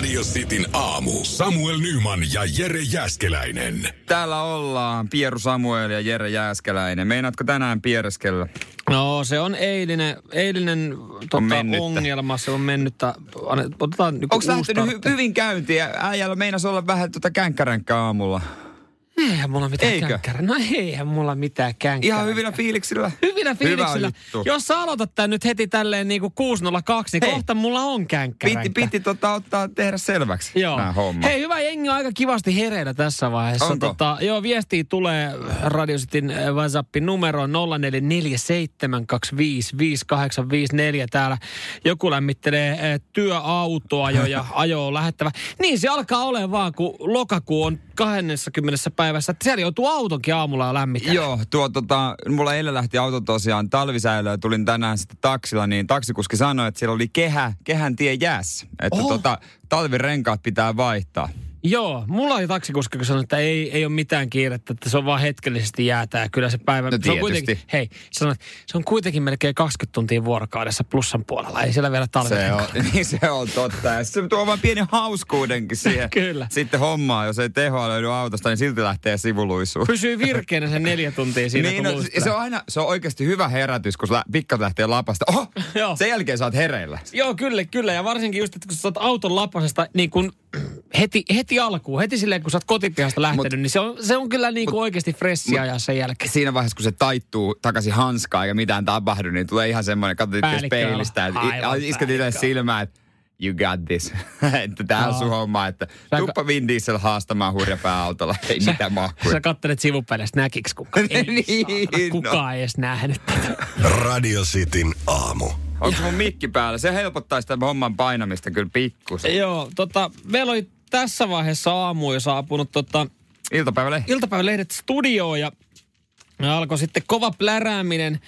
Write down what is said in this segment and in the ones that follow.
Radio Cityn aamu. Samuel Nyman ja Jere Jäskeläinen. Täällä ollaan Pieru Samuel ja Jere Jääskeläinen. Meinaatko tänään piereskellä? No se on eilinen, eilinen tota, mennyttä. ongelma, se on mennyttä. Otetaan Onko lähtenyt hy- hyvin käyntiä? Äijällä meinas olla vähän tota känkkäränkkä aamulla. Eihän mulla mitään Eikö? känkkärää. No eihän mulla mitään känkkärää. Ihan hyvillä fiiliksillä. Hyvinä fiiliksillä. Jos sä aloitat tän nyt heti tälleen niin kuin 602, niin Hei. kohta mulla on känkkärä. Piti, piti tota, ottaa, tehdä selväksi Joo. nämä homma. Hei, hyvä jengi on aika kivasti hereillä tässä vaiheessa. Onko? Tota, joo, viestiä tulee Radio Cityn äh, WhatsAppin numeroon 0447255854. Täällä joku lämmittelee äh, työautoa jo ja ajoa lähettävä. Niin se alkaa olemaan vaan, kun lokakuu on 20 päivässä. Että siellä joutuu autonkin aamulla jo lämmittämään. Joo, tuo tota, mulla eilen lähti auto tosiaan talvisäilöön ja tulin tänään sitten taksilla, niin taksikuski sanoi, että siellä oli kehä, kehän tie jäässä. Että Oho. tota, talvirenkaat pitää vaihtaa. Joo, mulla oli taksikuski, kun sanoi, että ei, ei ole mitään kiirettä, että se on vaan hetkellisesti jäätää. Kyllä se päivä... No se on kuitenkin, hei, sanoi, se on kuitenkin melkein 20 tuntia vuorokaudessa plussan puolella. Ei siellä vielä Se talvirenkaa. on, niin se on totta. Ja se tuo vaan pieni hauskuudenkin siihen. Kyllä. Sitten hommaa, jos ei tehoa löydy autosta, niin silti lähtee sivuluisuun. Pysyy virkeänä sen neljä tuntia siinä, niin, no, se on aina, se on oikeasti hyvä herätys, kun lä, pikkat lähtee lapasta. Oho, Joo. sen jälkeen sä oot hereillä. Joo, kyllä, kyllä. Ja varsinkin just, että kun sä oot auton lapasesta niin kun, heti, heti alkuun, heti silleen, kun sä oot kotipihasta lähtenyt, Mut- niin se on, se on kyllä niin kuin oikeasti fressiä ja sen jälkeen. Siinä vaiheessa, kun se taittuu takaisin hanskaan eikä mitään tapahdu, niin tulee ihan semmoinen, katsot itse Päällikkö peilistä, että isket itse silmään, että you got this. että tää on Joo. sun homma, että Sä- tuppa Vin Diesel haastamaan hurjapää autolla. Ei mitään mahkuja. Sä kattelet sivupeilistä, näkiks kukaan? Ei, Niin, saatana, no. kukaan ei edes nähnyt tätä. Radio Cityn aamu. Onko mun mikki päällä? Se helpottaa sitä homman painamista kyllä pikkusen. Joo, tota, meillä oli tässä vaiheessa aamu jo saapunut tota, Iltapäivälehti. iltapäivälehdet studioon ja alkoi sitten kova plärääminen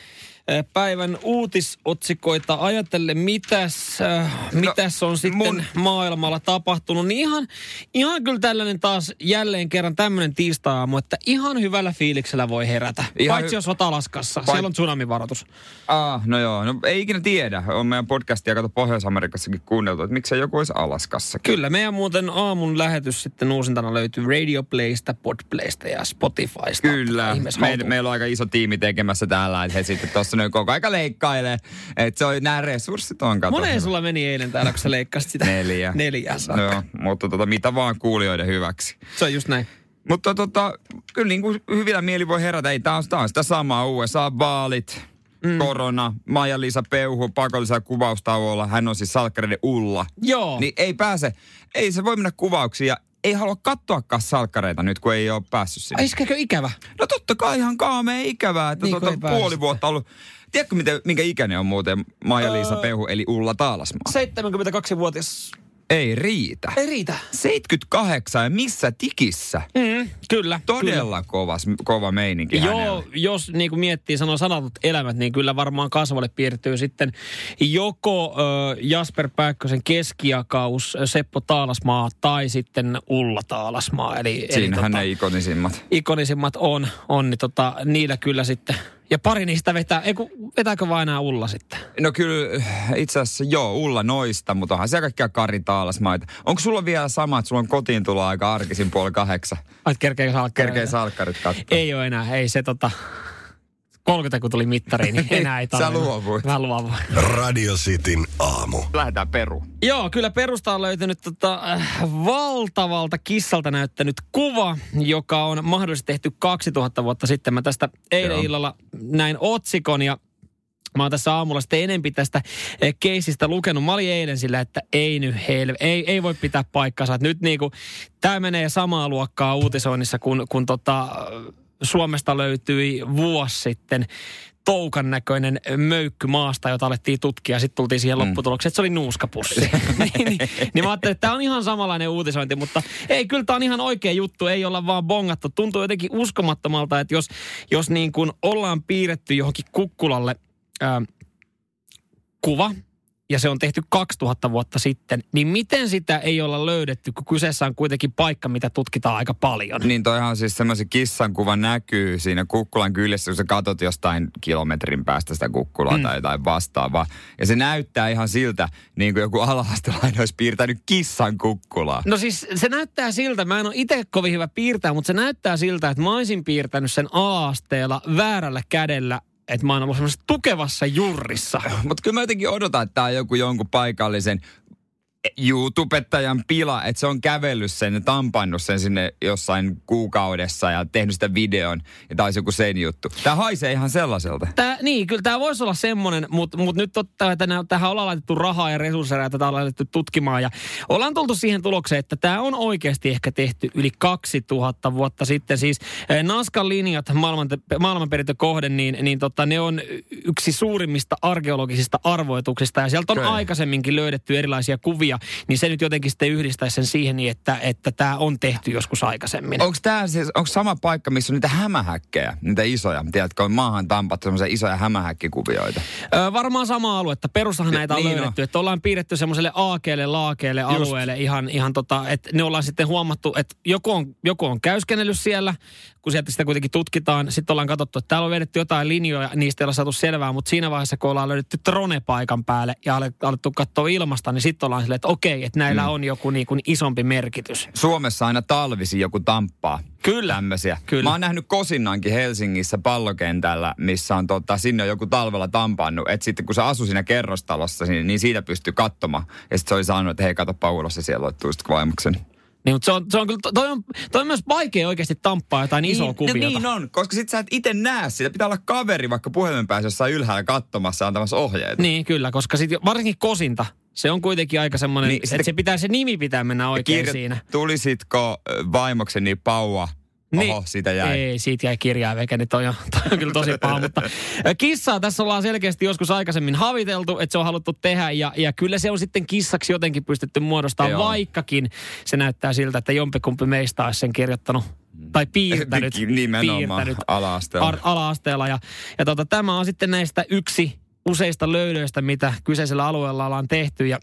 päivän uutisotsikoita ajatellen, mitäs, äh, mitäs on sitten mun- maailmalla tapahtunut. Niin ihan, ihan kyllä tällainen taas jälleen kerran tämmöinen tiistai-aamu, että ihan hyvällä fiiliksellä voi herätä. Ihan Paitsi hy- jos oot Alaskassa. Pait- Siellä on tsunamivaroitus. Ah, no joo. No ei ikinä tiedä. On meidän podcastia kato Pohjois-Amerikassakin kuunneltu, että miksei joku olisi Alaskassa. Kyllä, meidän muuten aamun lähetys sitten uusintana löytyy Radio Playsta, Podplaysta ja Spotifysta. Kyllä. Ihmeessä Me, haltuun. meillä on aika iso tiimi tekemässä täällä, että he sitten tuossa noin koko aika leikkailee. Että se on, nämä resurssit on kato. Moneen sulla meni eilen täällä, kun sä leikkasit sitä? Neljä. Neljä saakka. Joo, mutta tota, mitä vaan kuulijoiden hyväksi. Se on just näin. Mutta tota, kyllä niin kuin hyvillä mieli voi herätä. Ei, tää on sitä samaa. USA-vaalit, mm. korona, Maija-Liisa Peuhu pakollisella kuvaustauolla. Hän on siis salkkareiden Ulla. Joo. Niin ei pääse, ei se voi mennä kuvauksiin ja ei halua katsoakaan salkkareita nyt, kun ei ole päässyt sinne. Iskäkö ikävä? No totta kai ihan kaamea ikävää, että Niin, pääse puoli sitten. vuotta ollut. Tiedätkö, miten, minkä ikäinen on muuten Maija-Liisa Öö. Pehu, eli Ulla Taalasmaa? 72-vuotias. Ei riitä. Ei riitä. 78 ja missä tikissä? Mm, kyllä. Todella kovas, kova meininki Kyllä. Joo, hänellä. jos niin kuin miettii sanoo sanatut elämät, niin kyllä varmaan kasvalle piirtyy sitten joko ö, Jasper Pääkkösen keskiakaus, Seppo Taalasmaa tai sitten Ulla Taalasmaa. Eli, Siinähän eli ne ikonisimmat. ikonisimmat on, on niin tota, niillä kyllä sitten. Ja pari niistä vetää, ei kun, vetääkö vain enää Ulla sitten? No kyllä itse asiassa joo, Ulla noista, mutta onhan siellä kaikkia Kari Taalasmaita. Onko sulla vielä sama, että sulla on kotiin tulla aika arkisin puoli kahdeksan? Ai, kerkeekö salkkareita? Kerkee salkkarit katsoa. Ei ole enää, ei se tota... 30 kun tuli mittariin, niin enää ei Sä tarvitse. luovuit. Mä luovuin. Radio Cityn aamu. Lähdetään peru. Joo, kyllä perusta on löytynyt tota, äh, valtavalta kissalta näyttänyt kuva, joka on mahdollisesti tehty 2000 vuotta sitten. Mä tästä eilen Joo. illalla näin otsikon ja Mä oon tässä aamulla sitten enempi tästä eh, keisistä lukenut. Mä olin eilen sillä, että ei nyt helve, ei, ei voi pitää paikkansa. Että nyt niinku, tää menee samaa luokkaa uutisoinnissa, kun, kun tota, Suomesta löytyi vuosi sitten toukan näköinen möykky maasta, jota alettiin tutkia. Sitten tultiin siihen lopputulokseen, että se oli nuuskapussi. niin, niin, niin mä ajattelin, että tämä on ihan samanlainen uutisointi, mutta ei, kyllä tämä on ihan oikea juttu. Ei olla vaan bongattu. Tuntuu jotenkin uskomattomalta, että jos, jos niin kuin ollaan piirretty johonkin kukkulalle ää, kuva, ja se on tehty 2000 vuotta sitten, niin miten sitä ei olla löydetty, kun kyseessä on kuitenkin paikka, mitä tutkitaan aika paljon? Niin toihan siis semmoisen kissan kuva näkyy siinä kukkulan kyljessä, kun sä katot jostain kilometrin päästä sitä kukkulaa mm. tai jotain vastaavaa. Ja se näyttää ihan siltä, niin kuin joku alastelainen olisi piirtänyt kissan kukkulaa. No siis se näyttää siltä, mä en ole itse kovin hyvä piirtää, mutta se näyttää siltä, että mä olisin piirtänyt sen alaasteella väärällä kädellä että mä oon ollut semmoisessa tukevassa jurrissa. Mutta kyllä mä jotenkin odotan, että tämä on joku jonkun paikallisen YouTubettajan pila, että se on kävellyt sen ja tampannut sen sinne jossain kuukaudessa ja tehnyt sitä videon. Ja olisi joku sen juttu. Tämä haisee ihan sellaiselta. Tää, niin, kyllä tämä voisi olla semmoinen, mutta mut nyt totta, että nää, tähän ollaan laitettu rahaa ja resursseja, tätä ollaan laitettu tutkimaan. Ja ollaan tultu siihen tulokseen, että tämä on oikeasti ehkä tehty yli 2000 vuotta sitten. Siis eh, Naskan linjat maailman, maailmanperintökohde, niin, niin tota, ne on yksi suurimmista arkeologisista arvoituksista. Ja sieltä on okay. aikaisemminkin löydetty erilaisia kuvia kuvia, niin se nyt jotenkin sitten yhdistäisi sen siihen, niin että että tämä on tehty joskus aikaisemmin. Onko tämä siis, onko sama paikka, missä on niitä hämähäkkejä, niitä isoja, tiedätkö, on maahan tampattu semmoisia isoja hämähäkkikuvioita? Öö, varmaan sama alue, että perustahan näitä on niin löydetty, on. että ollaan piirretty semmoiselle aakeelle, laakeelle Just. alueelle ihan, ihan tota, että ne ollaan sitten huomattu, että joku on, joku on käyskennellyt siellä, kun sieltä sitä kuitenkin tutkitaan, sitten ollaan katsottu, että täällä on vedetty jotain linjoja, niistä ei ole saatu selvää, mutta siinä vaiheessa, kun ollaan löydetty trone paikan päälle ja alettu katsoa ilmasta, niin sitten ollaan silleen, että okei, että näillä mm. on joku niin kuin isompi merkitys. Suomessa aina talvisi joku tamppaa. Kyllä. Tämmöisiä. Kyllä. Mä oon nähnyt Kosinnankin Helsingissä pallokentällä, missä on tota, sinne on joku talvella tampannut. Että sitten kun se asui siinä kerrostalossa, niin, niin siitä pystyy katsomaan. Ja sitten se oli sanonut, että hei, kato Paulossa siellä on vaimuksen. Niin, mutta se on, se on kyllä, toi on, toi on myös vaikea oikeasti tamppaa jotain niin, isoa no kuviota. Niin on, koska sit sä et itse näe sitä. Pitää olla kaveri vaikka puhelimen päässä jossain ylhäällä katsomassa antamassa ohjeita. Niin, kyllä, koska sit varsinkin kosinta, se on kuitenkin aika semmoinen, niin, että se pitää se nimi pitää mennä oikein kirja, siinä. Tulisitko vaimokseni Paua niin, Oho, siitä jäi. Ei, siitä jäi kirjaa veke, niin toi on, toi on kyllä tosi paha. mutta kissaa tässä ollaan selkeästi joskus aikaisemmin haviteltu, että se on haluttu tehdä. Ja, ja kyllä se on sitten kissaksi jotenkin pystytty muodostamaan, vaikkakin se näyttää siltä, että jompikumpi meistä olisi sen kirjoittanut tai piirtänyt. Nimenomaan piirtänyt ala-asteella. Ar- ala-asteella. Ja, ja tota, tämä on sitten näistä yksi useista löydöistä, mitä kyseisellä alueella ollaan tehty. Ja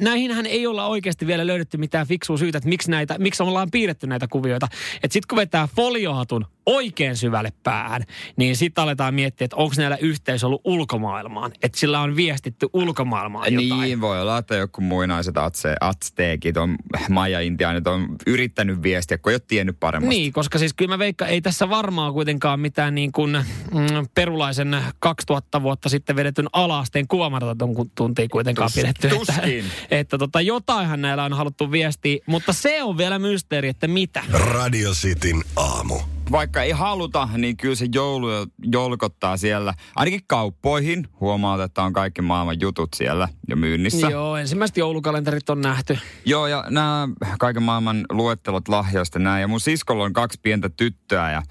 Näihinhän ei olla oikeasti vielä löydetty mitään fiksua syytä, että miksi, näitä, miksi ollaan piirretty näitä kuvioita. Että sitten kun vetää foliohatun oikein syvälle päähän, niin sitten aletaan miettiä, että onko näillä yhteys ollut ulkomaailmaan. Että sillä on viestitty ulkomaailmaan jotain. Niin, voi olla, että joku muinaiset atse, atsteekit on maja-intiaanit on yrittänyt viestiä, kun ei ole tiennyt paremmasta. Niin, koska siis kyllä mä veikkaan, ei tässä varmaan kuitenkaan mitään niin kuin mm, perulaisen 2000 vuotta sitten vedetyn alasteen kuvamaraton tuntia kuitenkaan Tus, pidetty. Tuskin. Että, että tota, jotainhan näillä on haluttu viestiä, mutta se on vielä mysteeri, että mitä. Radio Cityn aamu vaikka ei haluta, niin kyllä se joulu jolkottaa siellä. Ainakin kauppoihin huomaat, että on kaikki maailman jutut siellä jo myynnissä. Joo, ensimmäiset joulukalenterit on nähty. Joo, ja nämä kaiken maailman luettelot lahjoista näin. Ja mun siskolla on kaksi pientä tyttöä ja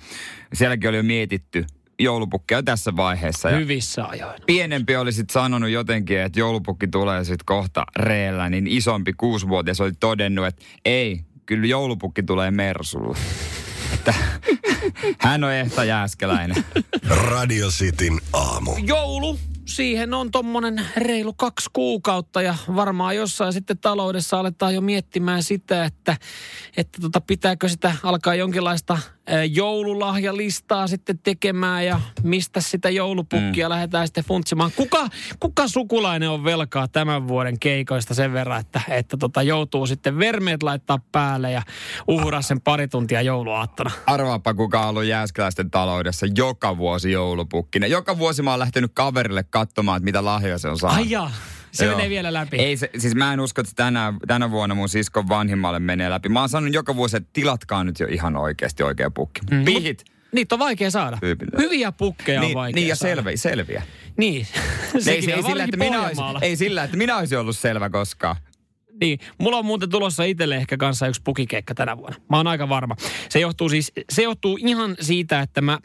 sielläkin oli jo mietitty joulupukkia tässä vaiheessa. Ja Hyvissä ajoin. Pienempi oli sitten sanonut jotenkin, että joulupukki tulee sitten kohta reellä, niin isompi kuusivuotias oli todennut, että ei, kyllä joulupukki tulee Mersulla että hän on ehta jääskeläinen. Radio Cityn aamu. Joulu siihen on tommonen reilu kaksi kuukautta ja varmaan jossain sitten taloudessa aletaan jo miettimään sitä, että, että tota, pitääkö sitä alkaa jonkinlaista joululahjalistaa sitten tekemään ja mistä sitä joulupukkia mm. lähdetään sitten funtsimaan. Kuka, kuka sukulainen on velkaa tämän vuoden keikoista sen verran, että, että tota, joutuu sitten vermeet laittaa päälle ja uhraa sen pari tuntia jouluaattona? Arvaapa kuka on ollut Jääskeläisten taloudessa joka vuosi joulupukkinen. Joka vuosi mä oon lähtenyt kaverille katsomaan, että mitä lahjoja se on saanut. Ai jaa. Se Joo. menee vielä läpi. Ei se, siis mä en usko, että tänä, tänä vuonna mun siskon vanhimmalle menee läpi. Mä oon sanonut joka vuosi, että tilatkaa nyt jo ihan oikeasti oikea pukki. Mm. Pihit. Niitä on vaikea saada. Tyypillä. Hyviä pukkeja niin, on vaikea Niin ja saada. selviä. selviä. Niin. ei, ei, sillä, että minä olisi, ei sillä, että minä olisin ollut selvä koskaan. Niin, mulla on muuten tulossa itselle ehkä kanssa yksi pukikeikka tänä vuonna. Mä oon aika varma. Se johtuu siis, se johtuu ihan siitä, että mä,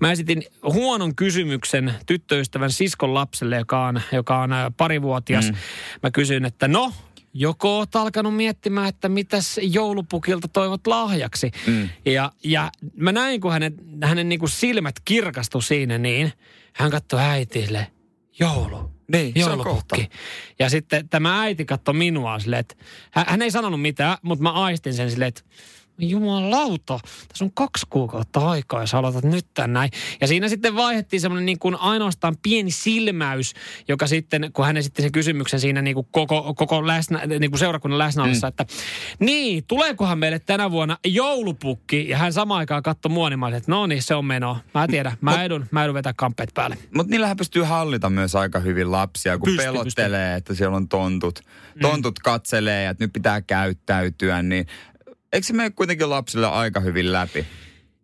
mä esitin huonon kysymyksen tyttöystävän siskon lapselle, joka on, joka on äh, parivuotias. Mm. Mä kysyin, että no, joko oot alkanut miettimään, että mitäs joulupukilta toivot lahjaksi. Mm. Ja, ja mä näin, kun hänen, hänen niin kuin silmät kirkastu siinä niin, hän katsoi äitille, joulu. Niin, joulupukki. Ja sitten tämä äiti katsoi minua silleen, että hän, hän ei sanonut mitään, mutta mä aistin sen silleen, että Jumalauta, tässä on kaksi kuukautta aikaa ja sä aloitat nyt tän näin. Ja siinä sitten vaihdettiin semmoinen niin kuin ainoastaan pieni silmäys, joka sitten, kun hän esitti sen kysymyksen siinä niin kuin koko, koko läsnä, niin kuin seurakunnan läsnäolossa, mm. että niin, tuleekohan meille tänä vuonna joulupukki? Ja hän samaan aikaan katsoi mua, niin että no niin, se on menoa. Mä tiedän, mä edun, mä edun vetää kampeet päälle. Mutta niillähän pystyy hallita myös aika hyvin lapsia, kun pystyy, pelottelee, pystyy. että siellä on tontut. Tontut mm. katselee ja että nyt pitää käyttäytyä, niin Eikö se mene kuitenkin lapsille aika hyvin läpi?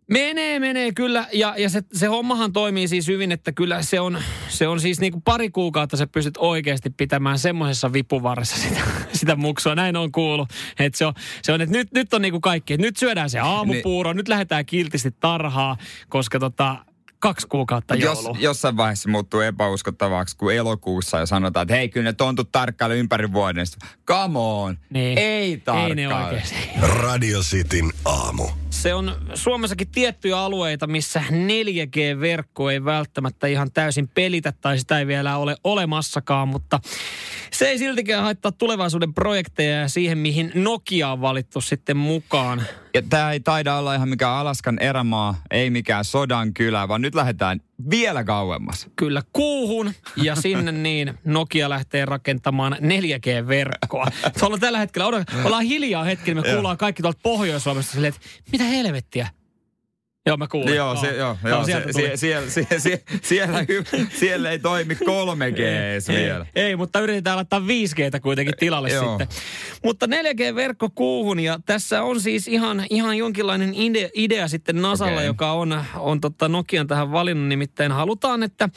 Menee, menee kyllä. Ja, ja se, se hommahan toimii siis hyvin, että kyllä se on, se on siis niin kuin pari kuukautta sä pystyt oikeasti pitämään semmoisessa vipuvarressa sitä, sitä muksua. Näin on kuullut. Että se on, se on että nyt, nyt on niin kuin kaikki. Että nyt syödään se aamupuuro, niin. nyt lähdetään kiltisti tarhaa, koska tota, kaksi kuukautta joulu. Jos, jossain vaiheessa muuttuu epäuskottavaksi, kun elokuussa ja sanotaan, että hei, kyllä ne tontut tarkkailu ympäri vuoden. Come on, niin. ei tarkkailu. Ei Radio Cityn aamu. Se on Suomessakin tiettyjä alueita, missä 4G-verkko ei välttämättä ihan täysin pelitä tai sitä ei vielä ole olemassakaan, mutta se ei siltikään haittaa tulevaisuuden projekteja ja siihen, mihin Nokia on valittu sitten mukaan. Ja tämä ei taida olla ihan mikään Alaskan erämaa, ei mikään sodan kylä, vaan nyt lähdetään vielä kauemmas. Kyllä, kuuhun ja sinne niin Nokia lähtee rakentamaan 4G-verkkoa. Tuolla tällä hetkellä, ollaan hiljaa hetki, me kuullaan kaikki tuolta Pohjois-Suomesta silleen, että mitä helvettiä, Joo, mä kuulin. Joo, se, joo, joo, joo se, sie, siellä, sie, sie, siellä, siellä ei toimi 3G edes ei, vielä. Ei, mutta yritetään laittaa 5G kuitenkin tilalle joo. sitten. Mutta 4G-verkko kuuhun ja tässä on siis ihan, ihan jonkinlainen idea, idea sitten Nasalla, okay. joka on, on totta Nokian tähän valinnut. Nimittäin halutaan, että,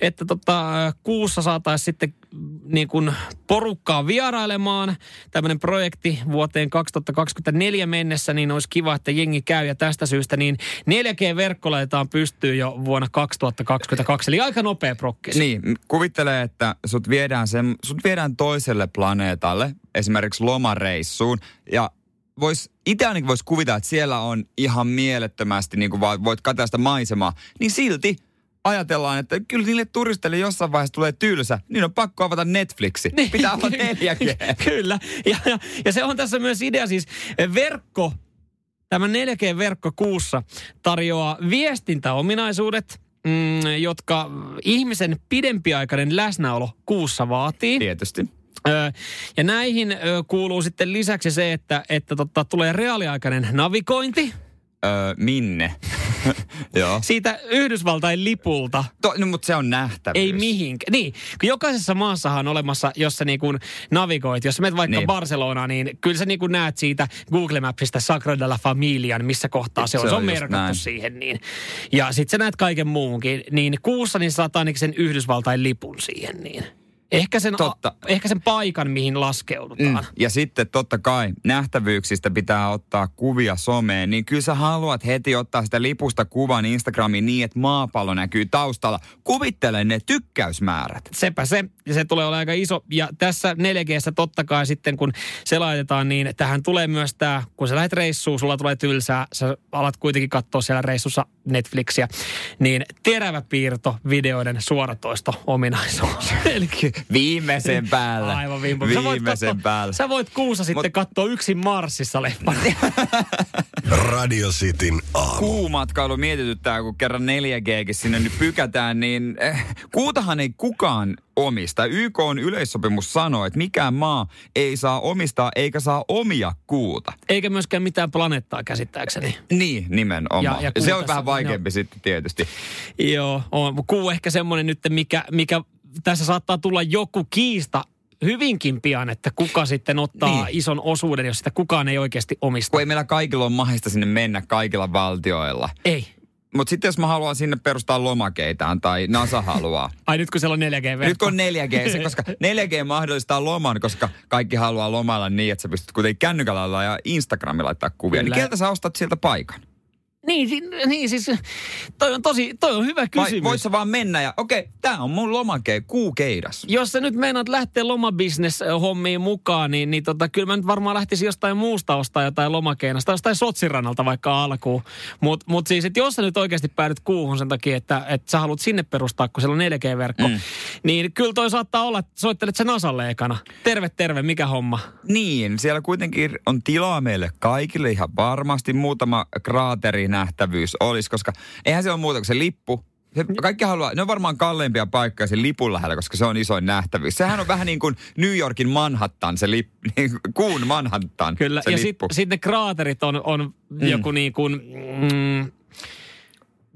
että tota, kuussa saataisiin sitten niin kuin porukkaa vierailemaan. Tämmöinen projekti vuoteen 2024 mennessä, niin olisi kiva, että jengi käy. Ja tästä syystä niin 4G-verkko laitetaan pystyyn jo vuonna 2022. Eli aika nopea prokkis. Niin, kuvittelee, että sut viedään, sen, sut viedään toiselle planeetalle, esimerkiksi lomareissuun. Ja vois, itse ainakin voisi kuvitella, että siellä on ihan mielettömästi, niin kuin voit katsoa sitä maisemaa. Niin silti ajatellaan, että kyllä niille turisteille jossain vaiheessa tulee tylsä, niin on pakko avata Netflixi. Niin, Pitää olla 4G. kyllä. Ja, ja, ja se on tässä myös idea siis verkko, tämä 4G-verkko kuussa tarjoaa viestintäominaisuudet, mm, jotka ihmisen pidempiaikainen läsnäolo kuussa vaatii. Tietysti. Ja näihin kuuluu sitten lisäksi se, että, että totta, tulee reaaliaikainen navigointi. Öö, minne? Joo. Siitä Yhdysvaltain lipulta. To, no, mutta se on nähtävyys. Ei mihinkään. Niin, kun jokaisessa maassahan on olemassa, jos sä niin kuin navigoit, jos sä menet vaikka niin. Barcelonaan, niin kyllä sä niin kuin näet siitä Google Mapsista Sagrada la Familian, missä kohtaa se on. Se on, se on merkattu näin. siihen. Niin. Ja sit sä näet kaiken muunkin. Niin kuussa niin saat ainakin sen Yhdysvaltain lipun siihen. Niin. Ehkä sen, totta. A, ehkä sen paikan, mihin laskeudutaan. Mm. Ja sitten totta kai nähtävyyksistä pitää ottaa kuvia someen, niin kyllä sä haluat heti ottaa sitä lipusta kuvan Instagramiin niin, että maapallo näkyy taustalla. Kuvittele ne tykkäysmäärät. Sepä se. Ja se tulee olemaan aika iso. Ja tässä 4 g totta kai sitten, kun se laitetaan, niin tähän tulee myös tämä, kun sä lähdet reissuun, sulla tulee tylsää, sä alat kuitenkin katsoa siellä reissussa Netflixiä, niin terävä piirto videoiden suoratoisto ominaisuus. Eli Viimeisen päällä. Aivan viimeisen, viimeisen sä voit päällä. Sä voit kuussa sitten Mut... katsoa yksin Marsissa leffan. Radio Cityn aamu. Kuumatkailu mietityttää, kun kerran 4Gkin sinne nyt pykätään, niin eh, kuutahan ei kukaan omista. YK on yleissopimus sanoo, että mikään maa ei saa omistaa eikä saa omia kuuta. Eikä myöskään mitään planeettaa käsittääkseni. Niin, nimenomaan. Ja, ja se on vähän vaikeampi no. sitten tietysti. Joo, on. kuu ehkä semmoinen nyt, mikä, mikä tässä saattaa tulla joku kiista hyvinkin pian, että kuka sitten ottaa niin. ison osuuden, jos sitä kukaan ei oikeasti omista. Kun ei meillä kaikilla ole mahdollista sinne mennä kaikilla valtioilla. Ei. Mutta sitten jos mä haluan sinne perustaa lomakeitaan tai NASA haluaa. Ai nyt kun siellä on 4G-verkko. Nyt kun on 4G, se, koska 4G mahdollistaa loman, koska kaikki haluaa lomailla niin, että sä pystyt kuitenkin kännykällä ja Instagramilla laittaa kuvia. Niin Kyllä. Niin keltä sä ostat sieltä paikan? Niin, niin siis toi on tosi, toi on hyvä Vai kysymys. voit sä vaan mennä ja okei, tää on mun lomake, kuukeidas. Jos sä nyt meinaat lähteä lomabisnes-hommiin mukaan, niin, niin tota, kyllä mä nyt varmaan lähtisin jostain muusta ostaa jotain lomakeinasta, jostain Sotsirannalta vaikka alkuun. Mutta mut siis, että jos sä nyt oikeasti päädyt kuuhun sen takia, että, että sä haluat sinne perustaa, kun siellä on 4G-verkko, mm. niin kyllä toi saattaa olla, että soittelet sä Nasalle ekana. Terve, terve, mikä homma? Niin, siellä kuitenkin on tilaa meille kaikille ihan varmasti. Muutama kraaterinähtävyys olisi, koska eihän se ole muuta kuin se lippu. Se, kaikki haluaa, ne on varmaan kalleimpia paikkoja sen lipun lähellä, koska se on isoin nähtävyys. Sehän on vähän niin kuin New Yorkin Manhattan, se lip, niin kuun Manhattan, Kyllä, se ja sitten sit ne kraaterit on, on mm. joku niin kuin, mm,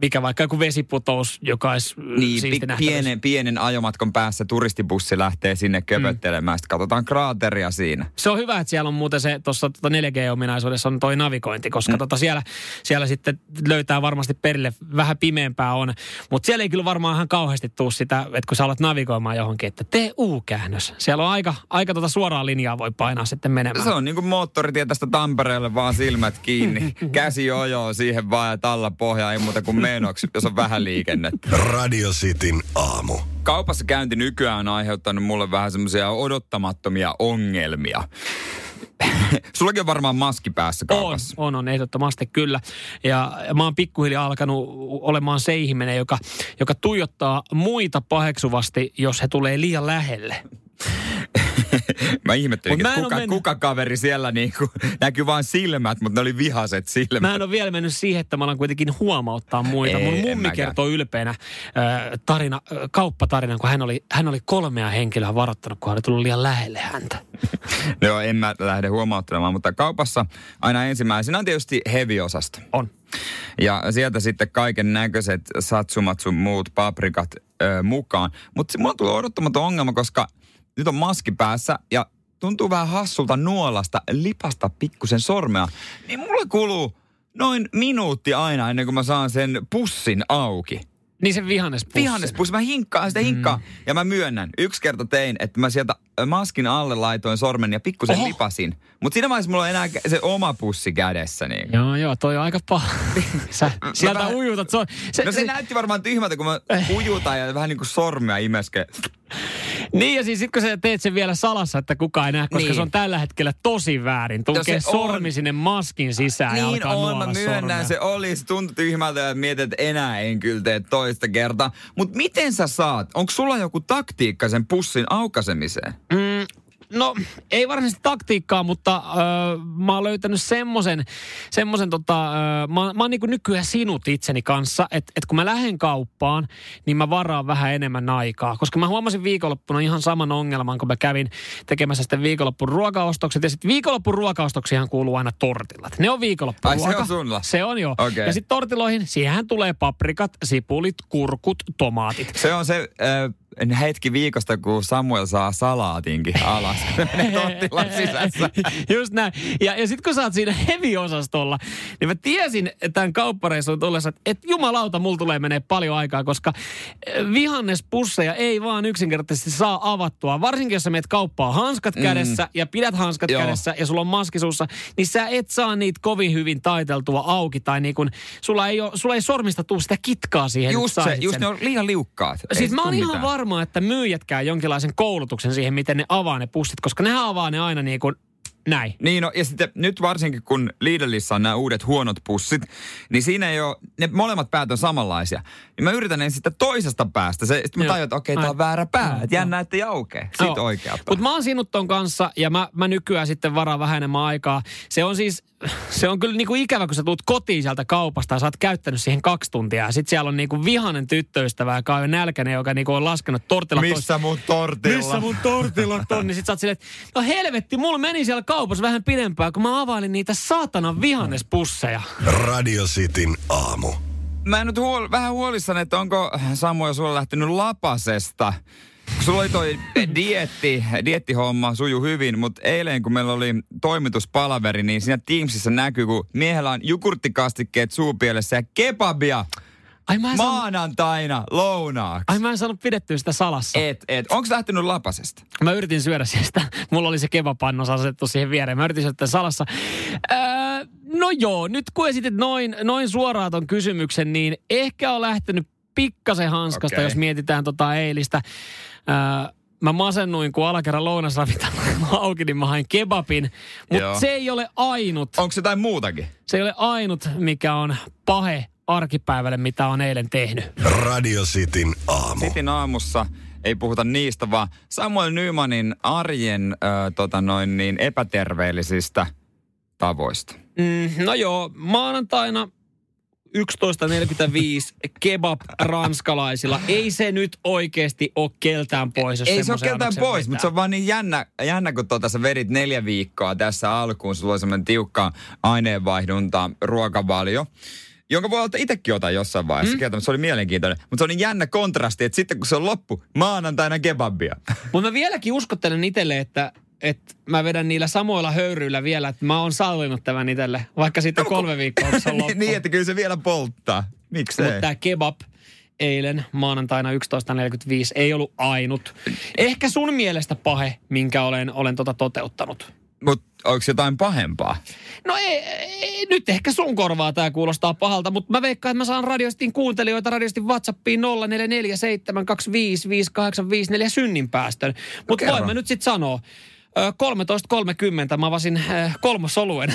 mikä vaikka joku vesiputous, joka olisi Niin, pi- pienen, pienen ajomatkan päässä turistibussi lähtee sinne köpöttelemään. Sitten katsotaan kraateria siinä. Se on hyvä, että siellä on muuten se tuossa tota 4G-ominaisuudessa on toi navigointi, koska mm. tota siellä, siellä sitten löytää varmasti perille vähän pimeämpää on. Mutta siellä ei kyllä varmaan ihan kauheasti tuu sitä, että kun sä alat navigoimaan johonkin, että tee U-käännös. Siellä on aika, aika tota suoraa linjaa voi painaa sitten menemään. Se on niin kuin moottoritie tästä Tampereelle, vaan silmät kiinni. Käsi ojoo siihen vaan ja talla pohjaa, ei muuta kuin menoksi, jos on vähän liikennettä. Radio Cityn aamu. Kaupassa käynti nykyään on aiheuttanut mulle vähän semmoisia odottamattomia ongelmia. Sullakin on varmaan maski päässä On, kaupassa. on, on, ehdottomasti kyllä. Ja mä oon pikkuhiljaa alkanut olemaan se ihminen, joka, joka tuijottaa muita paheksuvasti, jos he tulee liian lähelle. Mä ihmettelin, että kuka, mennyt- kuka kaveri siellä niinku, näkyy vain silmät, mutta ne oli vihaset silmät. Mä en ole vielä mennyt siihen, että mä alan kuitenkin huomauttaa muita. Ei, Mun mummi kertoo ylpeänä äh, tarina, äh, kauppatarinan, kun hän oli, hän oli kolmea henkilöä varoittanut, kun hän oli tullut liian lähelle häntä. Joo, en mä lähde huomauttelemaan, mutta kaupassa aina ensimmäisenä on tietysti heavy-osasto. On. Ja sieltä sitten kaiken näköiset satsumat sun muut paprikat ö, mukaan. Mutta mulla tulee odottamaton ongelma, koska nyt on maski päässä ja tuntuu vähän hassulta nuolasta lipasta pikkusen sormea. Niin mulle kuluu noin minuutti aina ennen kuin mä saan sen pussin auki. Niin se vihannespussi. Vihannespussi, mä hinkkaan sitä hinkkaan. Mm. Ja mä myönnän, yksi kerta tein, että mä sieltä maskin alle laitoin sormen ja pikkusen Oho. lipasin. Mutta siinä vaiheessa mulla on enää se oma pussi kädessä. Niin. Joo, joo, toi on aika paha. Sä sieltä vähän- ujutat. Se, on- se, No se näytti varmaan tyhmältä, kun mä ujutan ja vähän niin kuin sormea imeske. Niin ja siis sit kun sä teet sen vielä salassa, että kukaan ei näe, koska Niin. se on tällä hetkellä tosi väärin. Tunkee se on. sormi sinne maskin sisään ja Niin alkaa on, mä myönnän, sormea. se oli, se tuntui tyhmältä ja mietin, että enää en kyllä tee toista kertaa. Mutta miten sä saat, onko sulla joku taktiikka sen pussin aukaisemiseen? Mm, no, ei varsinaisesti taktiikkaa, mutta ö, mä oon löytänyt semmoisen, semmosen tota, ö, mä, mä oon niinku nykyään sinut itseni kanssa, että et kun mä lähden kauppaan, niin mä varaan vähän enemmän aikaa. Koska mä huomasin viikonloppuna ihan saman ongelman, kun mä kävin tekemässä sitten viikonloppun ruokaostokset. Ja sitten viikonloppun ruokaostoksihan kuuluu aina tortillat. Ne on viikonloppun Ai, se ruoka. on sulla? Se on jo. Okei. Ja sitten tortiloihin, siihen tulee paprikat, sipulit, kurkut, tomaatit. Se on se äh, hetki viikosta, kun Samuel saa salaatinkin alas. Ne tortillan sisässä. Just näin. Ja, ja sitten kun sä oot siinä heavy-osastolla, niin mä tiesin tämän kauppareissun tullessa, että et jumalauta, mulla tulee menee paljon aikaa, koska eh, vihannespusseja ei vaan yksinkertaisesti saa avattua. Varsinkin jos sä meet kauppaan hanskat mm. kädessä ja pidät hanskat Joo. kädessä ja sulla on maskisuussa, niin sä et saa niitä kovin hyvin taiteltua auki tai niin kun, sulla ei, oo, sulla ei sormista tuu sitä kitkaa siihen. Just se, just sen. ne on liian liukkaat. Siis mä oon ihan mitään. Varma, että myyjät käy jonkinlaisen koulutuksen siihen, miten ne avaa ne pussit, koska ne avaa ne aina niin kuin näin. Niin no, ja sitten nyt varsinkin kun Lidlissä on nämä uudet huonot pussit, niin siinä ei ole, ne molemmat päät on samanlaisia. Niin mä yritän ne sitten toisesta päästä. Se, sitten mä tajun, että okei, Ai. tää on väärä pää. Että jännä, että ei aukee. Sitten oikea pää. Mutta mä oon sinut ton kanssa ja mä, mä nykyään sitten varaan vähän enemmän aikaa. Se on siis, se on kyllä niinku ikävä, kun sä tulet kotiin sieltä kaupasta ja sä oot käyttänyt siihen kaksi tuntia. Ja sit siellä on niinku vihanen tyttöystävä, joka on nälkäinen, joka niinku on laskenut tortilla. Missä mun tortilla? Missä mun tortillat on? Niin sit sä oot silleen, että no helvetti, mulla meni siellä kaupassa vähän pidempään, kun mä availin niitä saatanan vihannespusseja. Radio Cityn aamu. Mä en nyt huol- vähän huolissani, että onko Samu ja sulla lähtenyt lapasesta. Sulla oli toi dietti, diettihomma suju hyvin, mutta eilen kun meillä oli toimituspalaveri, niin siinä Teamsissa näkyy, kun miehellä on jogurttikastikkeet suupielessä ja kebabia Ai mä en saanut, maanantaina lounaaksi. ai mä en saanut pidettyä sitä salassa. Et, et. Onko lähtenyt lapasesta? Mä yritin syödä sitä. Mulla oli se kevapannos asetettu siihen viereen. Mä yritin syödä salassa. Öö, No joo, nyt kun esitit noin, noin suoraan ton kysymyksen, niin ehkä on lähtenyt pikkasen hanskasta, Okei. jos mietitään tota eilistä. Öö, mä masennuin, kun alakerran lounasravintola auki, niin mä hain kebabin. Mutta se ei ole ainut, Onko se jotain muutakin? se ei ole ainut, mikä on pahe arkipäivälle, mitä on eilen tehnyt. Radio Cityn aamu. Sitin aamussa ei puhuta niistä, vaan Samuel Nymanin arjen ö, tota noin, niin epäterveellisistä tavoista. Mm, no joo, maanantaina 11.45 kebab ranskalaisilla. Ei se nyt oikeasti ole keltään pois, jos Ei se ole keltään pois, vetää. mutta se on vaan niin jännä, jännä kun tota sä vedit neljä viikkoa tässä alkuun. Sulla oli semmoinen tiukka aineenvaihdunta, ruokavalio jonka voi olla, itsekin otan jossain vaiheessa. Mm. Se oli mielenkiintoinen. Mutta se oli niin jännä kontrasti, että sitten kun se on loppu, maanantaina kebabia. Mutta mä vieläkin uskottelen itselle, että, että mä vedän niillä samoilla höyryillä vielä, että mä oon sallinut tämän itselle, vaikka sitten No, kolme viikkoa, se on loppu. niin, niin, että kyllä se vielä polttaa. Miksi Mutta tämä kebab eilen maanantaina 11.45 ei ollut ainut. Ehkä sun mielestä pahe, minkä olen, olen tota toteuttanut. Mutta onko jotain pahempaa? No ei, ei, nyt ehkä sun korvaa tämä kuulostaa pahalta, mutta mä veikkaan, että mä saan radiostin kuuntelijoita radiostin WhatsAppiin 0447255854 synnin päästön. Mutta kerro. voin mä nyt sitten sanoa. Ö, 13.30 mä avasin kolmosoluen.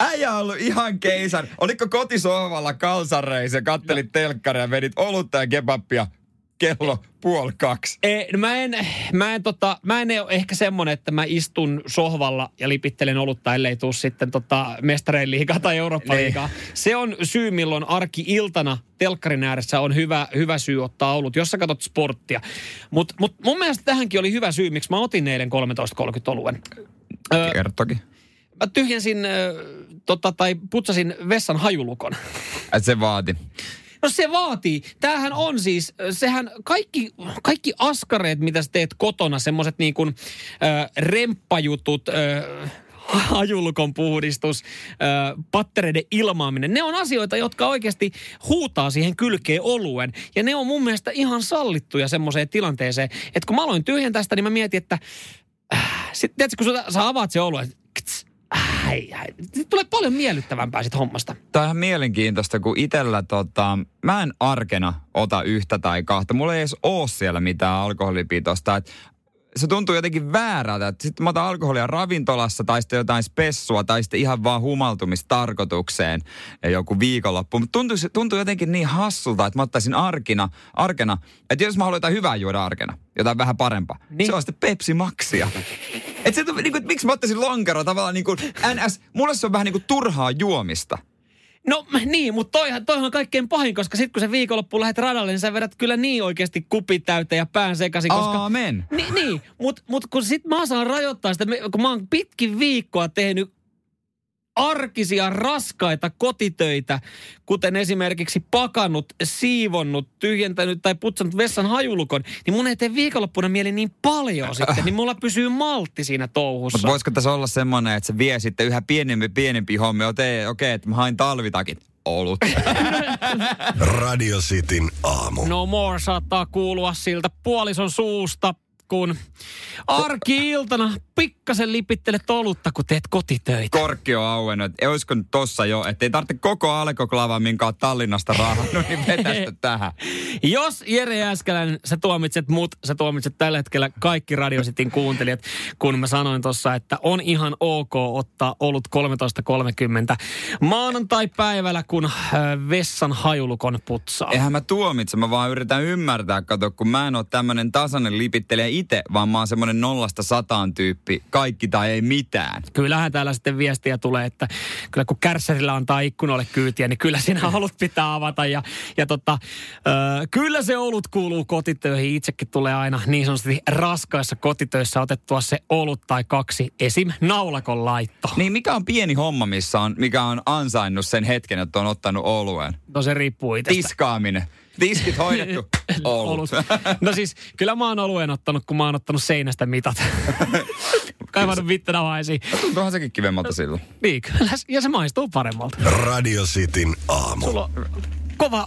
Äijä on ollut ihan keisar. Oliko kotisohvalla kalsareissa ja kattelit telkkaria ja vedit olutta ja kebabia kello puoli kaksi? Ei, no mä en, mä en, tota, mä en ole ehkä semmonen, että mä istun sohvalla ja lipittelen olutta, ellei tuu sitten tota mestarein liigaa tai Eurooppa liigaa. Se on syy, milloin arki-iltana telkkarin ääressä on hyvä, hyvä syy ottaa olut, jos sä katsot sporttia. Mutta mut mun mielestä tähänkin oli hyvä syy, miksi mä otin eilen 13.30 oluen. Ö, Kertoki. mä tyhjensin ö, tota, tai putsasin vessan hajulukon. Et se vaati. No se vaatii. Tämähän on siis, sehän kaikki, kaikki askareet, mitä sä teet kotona, semmoiset niin kuin äh, remppajutut, äh, hajulukon puhdistus, pattereiden ilmaaminen. Ne on asioita, jotka oikeasti huutaa siihen kylkeen oluen. Ja ne on mun mielestä ihan sallittuja semmoiseen tilanteeseen. Että kun mä aloin tyhjentää sitä, niin mä mietin, että äh, sit, tiedätkö, kun sä, sä avaat se oluen, ai, ai, tulee paljon miellyttävämpää sit hommasta. Tämä on ihan mielenkiintoista, kun itellä tota, mä en arkena ota yhtä tai kahta. Mulla ei edes oo siellä mitään alkoholipitoista. Et se tuntuu jotenkin väärältä, että sitten mä otan alkoholia ravintolassa tai sitten jotain spessua tai sitten ihan vaan humaltumistarkoitukseen ja joku viikonloppu. Mutta tuntuu, se- tuntuu jotenkin niin hassulta, että mä ottaisin arkina, arkena, että jos mä haluan jotain hyvää juoda arkena, jotain vähän parempaa, Niin. se on sitten Pepsi Maxia. Et se, niin kuin, että miksi mä ottaisin lonkero tavallaan niin kuin NS, mulle se on vähän niin kuin turhaa juomista. No niin, mutta toihan, toihan on kaikkein pahin, koska sitten kun se viikonloppu lähdet radalle, niin sä vedät kyllä niin oikeasti kupit täyteen ja pään sekaisin, koska... Aamen. Niin, niin mutta mut kun sit mä saan rajoittaa sitä, kun mä oon pitkin viikkoa tehnyt arkisia, raskaita kotitöitä, kuten esimerkiksi pakannut, siivonnut, tyhjentänyt tai putsannut vessan hajulukon, niin mun ei tee viikonloppuna mieli niin paljon sitten, niin mulla pysyy maltti siinä touhussa. Mutta voisiko tässä olla semmoinen, että se vie sitten yhä pienempi, pienempi hommi. Okei, okei, että mä hain talvitakit. Olut. Radio Cityn aamu. No more saattaa kuulua siltä puolison suusta, kun arki-iltana pikkasen lipittelet olutta, kun teet kotitöitä. Korkki on auennut. Et Olisiko nyt tossa jo, että ei tarvitse koko alkoklava, minkä oot Tallinnasta rahannut, niin vetästä tähän. Jos Jere Jääskeläinen, sä tuomitset mut, sä tuomitset tällä hetkellä kaikki Radiositin kuuntelijat, kun mä sanoin tuossa, että on ihan ok ottaa olut 13.30 maanantai-päivällä, kun äh, vessan hajulukon putsaa. Eihän mä tuomitse, mä vaan yritän ymmärtää, kato, kun mä en ole tämmönen tasainen lipittelijä itse, vaan mä oon semmonen nollasta sataan tyyppi, kaikki tai ei mitään. Kyllähän täällä sitten viestiä tulee, että kyllä kun kärssärillä antaa ikkunoille kyytiä, niin kyllä siinä olut pitää avata. Ja, ja tota, ö, kyllä se olut kuuluu kotitöihin. Itsekin tulee aina niin sanotusti raskaissa kotitöissä otettua se olut tai kaksi. Esim. naulakon laitto. Niin mikä on pieni homma, missä on, mikä on ansainnut sen hetken, että on ottanut oluen? No se riippuu itsestä. Tiskaaminen. Tiskit hoidettu. Olut. No siis, kyllä mä oon oluen ottanut, kun mä oon ottanut seinästä mitat. Kaivannut vittänä vaisiin. Tuntuuhan sekin kivemmalta silloin. Niin, kyllä. Ja se maistuu paremmalta. Radio Cityn aamu. Sulla on kova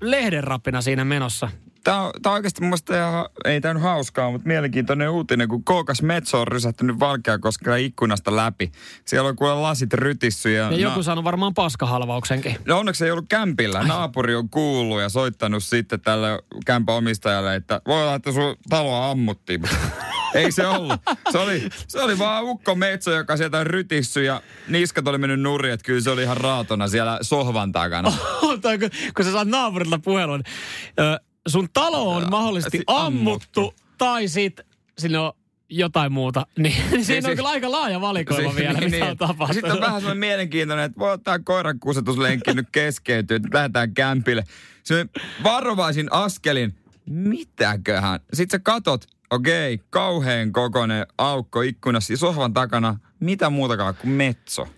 lehdenrapina siinä menossa. Tämä on, tää on oikeasti mun mielestä ihan, ei tämä nyt hauskaa, mutta mielenkiintoinen uutinen, kun Kookas Metso on rysähtynyt Valkeakoskella ikkunasta läpi. Siellä on kuule lasit rytissy. Ja, Ja joku saanut varmaan paskahalvauksenkin. No onneksi ei ollut kämpillä. Naapuri on kuullut ja soittanut sitten tälle kämpän omistajalle, että voi olla, että sun taloa ammuttiin. Ei se ollut. Se oli, se oli vaan ukko Metso, joka sieltä rytissy ja niskat oli mennyt nurin, että kyllä se oli ihan raatona siellä sohvan takana. kun sä saat naapurilta puhelun, ö, sun talo on mahdollisesti si- ammuttu, ammuttu. tai sit sinne on jotain muuta. Niin, niin siinä on siis- kyllä aika laaja valikoima vielä, mitä on tapahtunut. Sitten on vähän semmoinen mielenkiintoinen, että voi ottaa koiran kusetuslenkki nyt keskeytyy, että lähdetään kämpille. Se varovaisin askelin, mitäköhän? Sitten sä katot, okei, okay, kauheen kokoinen aukko ikkunassa ja sohvan takana, mitä muutakaan kuin metso.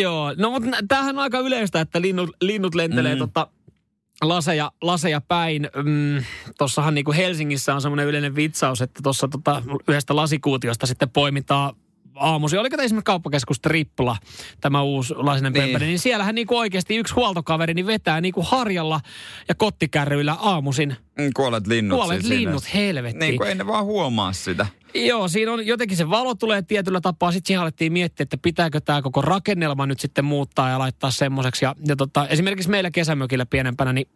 Joo, no mutta tämähän on aika yleistä, että linnut, linnut lentelee. Mm. tota, laseja, laseja päin. Mm, Tuossahan niinku Helsingissä on semmoinen yleinen vitsaus, että tuossa tota, yhdestä lasikuutiosta sitten poimitaan aamuisin. Oliko tämä esimerkiksi kauppakeskus Tripla, tämä uusi lasinen Niin. pempeli, niin siellähän niinku oikeasti yksi huoltokaveri niin vetää niinku harjalla ja kottikärryillä aamuisin. Mm, Kuolleet linnut. Kuolleet siis siinä. linnut, helvettiin. Niin kuin ei ne vaan huomaa sitä. Joo, siinä on jotenkin se valo tulee tietyllä tapaa. Sitten siihen alettiin miettiä, että pitääkö tämä koko rakennelma nyt sitten muuttaa ja laittaa semmoiseksi. Ja, ja tota, esimerkiksi meillä kesämökillä pienempänä, niin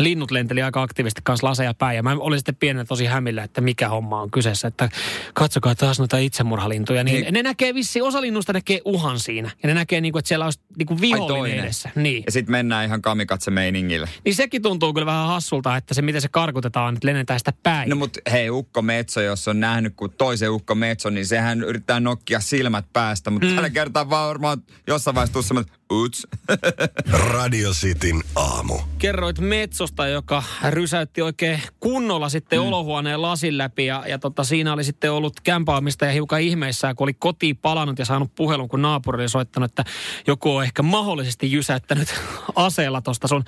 linnut lenteli aika aktiivisesti kanssa laseja päin. Ja mä olin sitten pienenä tosi hämillä, että mikä homma on kyseessä. Että katsokaa taas noita itsemurhalintuja. Niin, Niin. ne näkee vissi, osa linnusta näkee uhan siinä. Ja ne näkee, niin kuin, että siellä olisi niin kuin vihollinen toinen. edessä. Niin. Ja sitten mennään ihan kamikatse meiningille. niin sekin tuntuu kyllä vähän hassulta, että se miten se karkutetaan, että lennetään sitä päin. No mutta hei, Ukko Metso, jos on nähnyt kuin toisen Ukko Metso, niin sehän yrittää nokkia silmät päästä. Mutta mm. tällä kertaa vaan varmaan jossain vaiheessa tuu semmoinen, uts. Radio Cityn aamu. kerroit Metsosta, joka rysäytti oikein kunnolla sitten mm. olohuoneen lasin läpi. Ja, ja tota, siinä oli sitten ollut kämpäomistaja hiukan ihmeissään, kun oli kotiin palannut ja saanut puhelun, kun naapuri oli soittanut, että joku on ehkä mahdollisesti jysäyttänyt aseella tuosta sun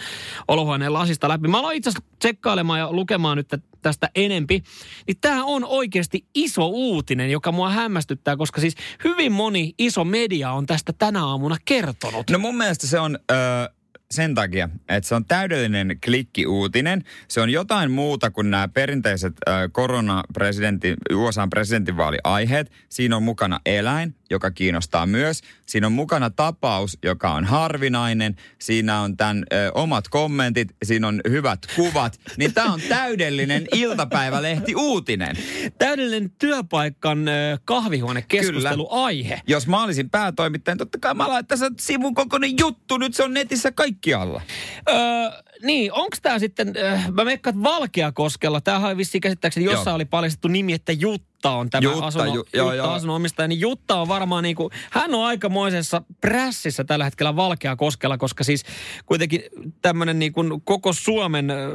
olohuoneen lasista läpi. Mä aloin itse asiassa tsekkailemaan ja lukemaan nyt tästä enempi. Niin tämä on oikeasti iso uutinen, joka mua hämmästyttää, koska siis hyvin moni iso media on tästä tänä aamuna kertonut. No mun mielestä se on... Öö, sen takia, että se on täydellinen klikkiuutinen. Se on jotain muuta kuin nämä perinteiset äh, koronapresidentin, USAn presidentinvaaliaiheet. Siinä on mukana eläin, joka kiinnostaa myös. Siinä on mukana tapaus, joka on harvinainen. Siinä on tämän ö, omat kommentit, siinä on hyvät kuvat. Niin tämä on täydellinen iltapäivälehti uutinen. Täydellinen työpaikan ö, kahvihuonekeskusteluaihe. Jos mä olisin päätoimittaja, niin totta kai mä laittaisin sivun kokoinen juttu. Nyt se on netissä kaikkialla. Öö, niin, onko tämä sitten, äh, mä meikkaan, että Valkeakoskella, tämähän oli vissiin käsittääkseni, jossain Joo. oli paljastettu nimi, että Jutta on tämä Jutta, asunnon, ju- joo, Jutta joo. asunnon omistaja, niin Jutta on varmaan niin kuin, hän on aikamoisessa prässissä tällä hetkellä Valkeakoskella, koska siis kuitenkin tämmöinen niin kuin koko Suomen ö,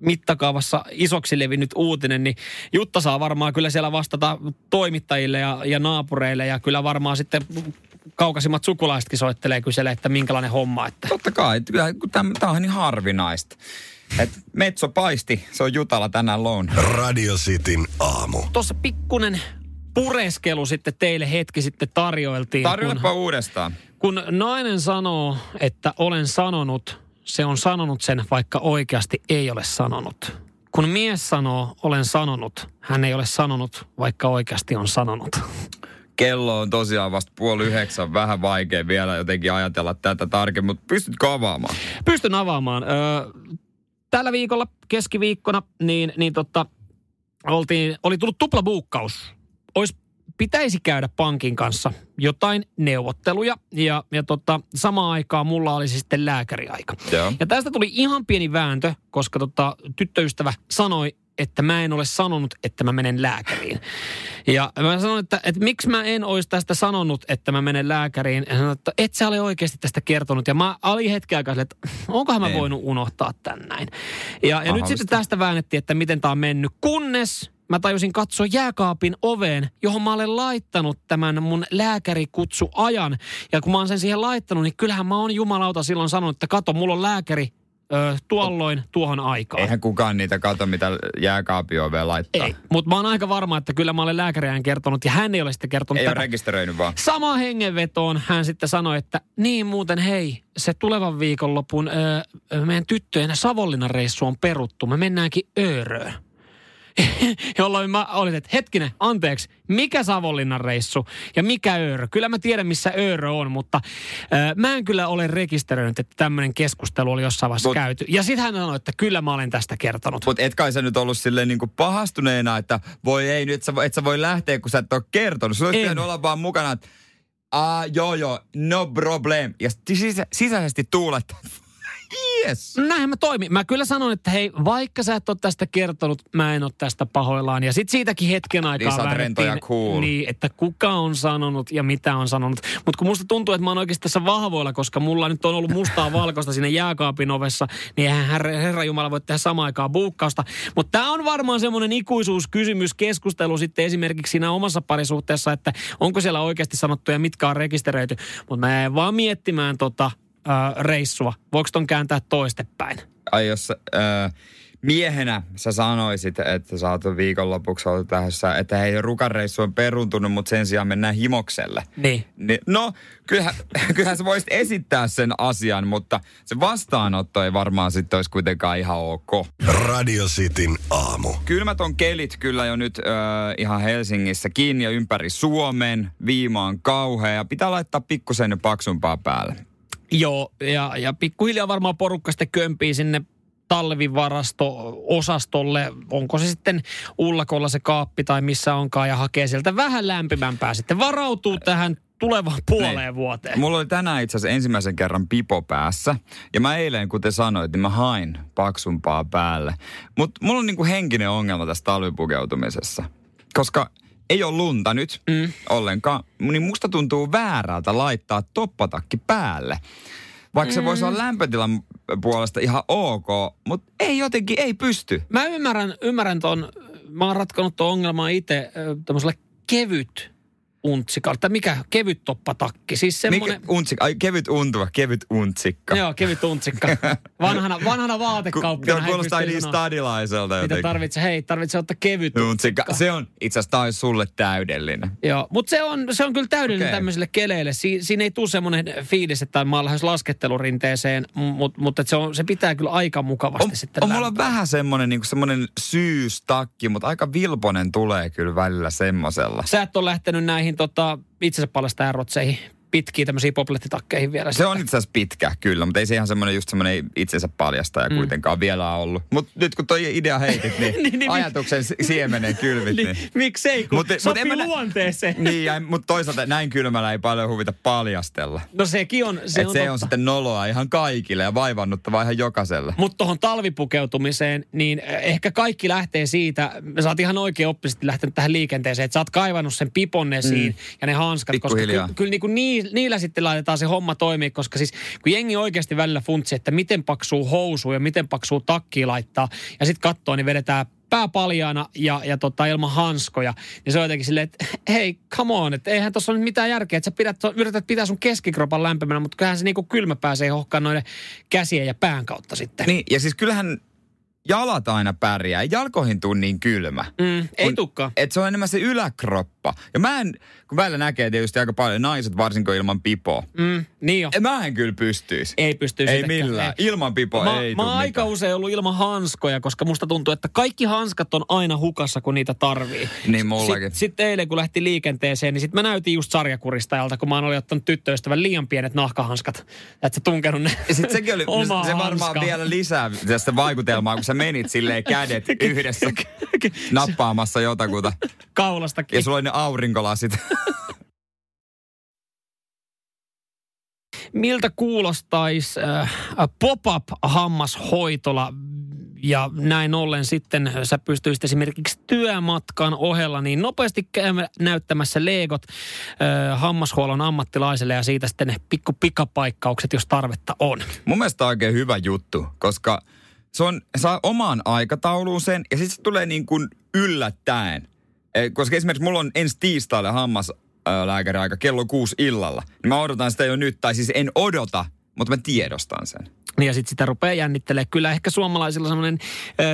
mittakaavassa isoksi levinnyt uutinen, niin Jutta saa varmaan kyllä siellä vastata toimittajille ja, ja naapureille ja kyllä varmaan sitten kaukaisimmat sukulaisetkin soittelee kyselee, että minkälainen homma, että Totta kai, tämä on niin harvinaista. Et Metso paisti, se on Jutala tänään loun. Radio Cityn aamu. tuossa pikkunen pureskelu sitten teille hetki sitten tarjoiltiin. Tarjoilepa kun, uudestaan. kun nainen sanoo, että olen sanonut, se on sanonut sen, vaikka oikeasti ei ole sanonut. Kun mies sanoo, olen sanonut, hän ei ole sanonut, vaikka oikeasti on sanonut. Kello on tosiaan vasta puoli yhdeksän, vähän vaikea vielä jotenkin ajatella tätä tarkemmin, mutta pystytkö avaamaan? Pystyn avaamaan. Öö, tällä viikolla, keskiviikkona, niin, niin tota, oltiin, oli tullut tuplabuukkaus. Ois, pitäisi käydä pankin kanssa jotain neuvotteluja ja, ja tota, samaan aikaan mulla olisi sitten lääkäriaika. Joo. Ja tästä tuli ihan pieni vääntö, koska tota, tyttöystävä sanoi, että mä en ole sanonut, että mä menen lääkäriin. Ja mä sanoin, että, että miksi mä en olisi tästä sanonut, että mä menen lääkäriin. Ja sanoin, että et sä ole oikeasti tästä kertonut. Ja mä olin hetken aikaa että onkohan mä Ei. voinut unohtaa tän näin. Ja, ja nyt sitten tästä väännettiin, että miten tää on mennyt. Kunnes mä tajusin katsoa jääkaapin oveen, johon mä olen laittanut tämän mun lääkärikutsuajan. Ja kun mä oon sen siihen laittanut, niin kyllähän mä oon jumalauta silloin sanonut, että kato, mulla on lääkäri ö, tuolloin tuohon aikaan. Eihän kukaan niitä kato, mitä jääkaapioveen laittaa. Ei, mutta mä oon aika varma, että kyllä mä olen lääkäriään kertonut ja hän ei ole sitten kertonut Ei ole tätä. rekisteröinyt vaan. Samaan hengenvetoon hän sitten sanoi, että niin muuten hei, se tulevan viikonlopun ö, meidän tyttöjen Savonlinnan reissu on peruttu. Me mennäänkin Ööröön. Jolloin mä olin, että hetkinen, anteeksi, mikä Savonlinnan reissu ja mikä Öörö? Kyllä mä tiedän, missä Öörö on, mutta ö, mä en kyllä ole rekisteröinyt, että tämmöinen keskustelu oli jossain vaiheessa Mut- käyty. Ja sitten hän sanoi, että kyllä mä olen tästä kertonut. Mutta et kai sä nyt ollut silleen niinku pahastuneena, että voi ei nyt, sä, voi- et sä voi lähteä, kun sä et ole kertonut. Sulla olisi pitänyt olla vaan mukana, että ah, joo joo, no problem. Ja sisä, sisäisesti tuulet, yes. Näinhän mä toimin. Mä kyllä sanon, että hei, vaikka sä et ole tästä kertonut, mä en ole tästä pahoillaan. Ja sitten siitäkin hetken aikaa oot rento ja cool. niin, että kuka on sanonut ja mitä on sanonut. Mutta kun musta tuntuu, että mä oon oikeasti tässä vahvoilla, koska mulla nyt on ollut mustaa valkoista sinne jääkaapin ovessa, niin eihän herra, herra Jumala voi tehdä samaan aikaan buukkausta. Mutta tämä on varmaan semmoinen ikuisuuskysymys, keskustelu sitten esimerkiksi siinä omassa parisuhteessa, että onko siellä oikeasti sanottu ja mitkä on rekisteröity. Mutta mä jäin vaan miettimään tota, äh, reissua. Voiko ton kääntää toistepäin? Ai jos äh, miehenä sä sanoisit, että sä oot viikonlopuksi ollut tähdessä, että hei, rukareissu on peruntunut, mutta sen sijaan mennään himokselle. Niin. Niin, no, kyllähän, kyllähän sä voisit esittää sen asian, mutta se vastaanotto ei varmaan sitten olisi kuitenkaan ihan ok. Radio Cityn aamu. Kylmät on kelit kyllä jo nyt ö, ihan Helsingissä kiinni ja ympäri Suomen. Viima on kauhea ja pitää laittaa pikkusen paksumpaa päälle. Joo, ja, ja pikkuhiljaa varmaan porukka sitten kömpii sinne talvivarasto-osastolle. Onko se sitten ullakolla se kaappi tai missä onkaan ja hakee sieltä vähän lämpimämpää sitten. Varautuu tähän tulevaan puoleen Niin. vuoteen. Mulla oli tänään itse asiassa ensimmäisen kerran pipo päässä. Ja mä eilen, kuten sanoit, niin mä hain paksumpaa päälle. Mutta mulla on niinku henkinen ongelma tässä talvipukeutumisessa. Koska ei ole lunta nyt mm. ollenkaan, niin musta tuntuu väärältä laittaa toppatakki päälle. Vaikka se voisi olla lämpötilan puolesta ihan ok, mutta ei jotenkin, ei pysty. Mä ymmärrän, ymmärrän ton, mä oon ratkonut ton ongelmaa itse tämmöisellä kevyt untsikalla. Tai mikä? Kevyt toppatakki. Siis semmoinen... Mikä, untsikka, ai kevyt untuva, kevyt untsikka. Joo, kevyt untsikka. Vanhana, vanhana Ku- vaatekauppina. Joo, kuulostaa niin stadilaiselta Mitä jotenkin. tarvitsee? Hei, tarvitsee ottaa kevyt Untsikka. Se on itse asiassa taas sulle täydellinen. Joo, mutta se on, se on kyllä täydellinen Okei. tämmöisille keleille. Si, siinä ei tule semmoinen fiilis, että mä oon lähes laskettelurinteeseen, mutta mut, se, on, se pitää kyllä aika mukavasti On, sitten on mulla lämpöä. vähän semmonen, niin semmonen syystakki, mutta aika vilponen tulee kyllä välillä semmosella. Sä et ole lähtenyt näihin tota, itsensä paljastajan rotseihin, pitkiin tämmöisiin poplettitakkeihin vielä. Se on itse asiassa pitkä kyllä, mutta ei se ihan semmoinen just semmoinen itsensä paljastaja mm. kuitenkaan vielä ollut. Mutta nyt kun toi idea heitit, niin, Niin, niin, ajatuksen si- siemenen kylvit, niin... niin, miksei, kun Mut- mut sopii mä nä- luonteeseen. Niin, mutta toisaalta näin kylmällä ei paljon huvita paljastella. No sekin on, se Se, on, on, se on totta. sitten noloa ihan kaikille ja vaivannuttavaa ihan jokaiselle. Mutta tuohon talvipukeutumiseen, niin eh, ehkä kaikki lähtee siitä, sä oot ihan oikein oppisesti lähtenyt tähän liikenteeseen, että sä oot kaivannut sen pipon esiin mm. ja ne hanskat, koska Pikkuhiljaa. kyllä, kyllä niinku nii, niillä sitten laitetaan se homma toimii, koska siis kun jengi oikeasti välillä funtsi, että miten paksuu housu ja miten paksuu takki laittaa ja sitten katsoo, niin vedetään pää paljaana ja, ja tota, ilman hanskoja, niin se on jotenkin silleen, että hei, come on, että eihän tuossa ole nyt mitään järkeä, että sä pidät, yrität pitää sun keskikropan lämpimänä, mutta kyllähän se niinku kylmä pääsee hohkaan noiden käsien ja pään kautta sitten. Niin, ja siis kyllähän jalat aina pärjää. Jalkoihin tuu niin kylmä. Mm, ei tukkaa. Et se on enemmän se yläkroppa. Ja mä en, kun välillä näkee tietysti aika paljon naiset, varsinkin ilman pipoa. Mm, niin jo. Mä en kyllä pystyisi. Ei pysty Ei sitäkään. millään. Ei. Ilman pipoa Mä, ei mä oon aika usein ollut ilman hanskoja, koska musta tuntuu, että kaikki hanskat on aina hukassa, kun niitä tarvii. Niin mullakin. Sitten sit eilen, kun lähti liikenteeseen, niin sitten mä näytin just sarjakuristajalta, kun mä oon ottanut tyttöystävän liian pienet nahkahanskat. Että sä tunkenut ne Ja sit sekin oli, omaa se varmaan hanskaa. vielä lisää tästä vaikutelmaa, kun sä menit silleen kädet yhdessä nappaamassa jotakuta. kaulasta. Ja sulla oli ne aurinkolasit. Miltä kuulostaisi äh, pop-up-hammashoitola ja näin ollen sitten sä pystyisit esimerkiksi työmatkan ohella niin nopeasti näyttämässä leegot äh, hammashuollon ammattilaiselle ja siitä sitten ne pikku pikapaikkaukset, jos tarvetta on. Mun mielestä on oikein hyvä juttu, koska se on, saa omaan aikatauluun sen ja sitten se tulee niin kuin yllättäen. Eh, Koska esimerkiksi mulla on ensi tiistaille hammaslääkäri aika kello kuusi illalla. Niin mä odotan sitä jo nyt, tai siis en odota, mutta mä tiedostan sen. Ja sitten sitä rupeaa jännittelemään. Kyllä ehkä suomalaisilla semmoinen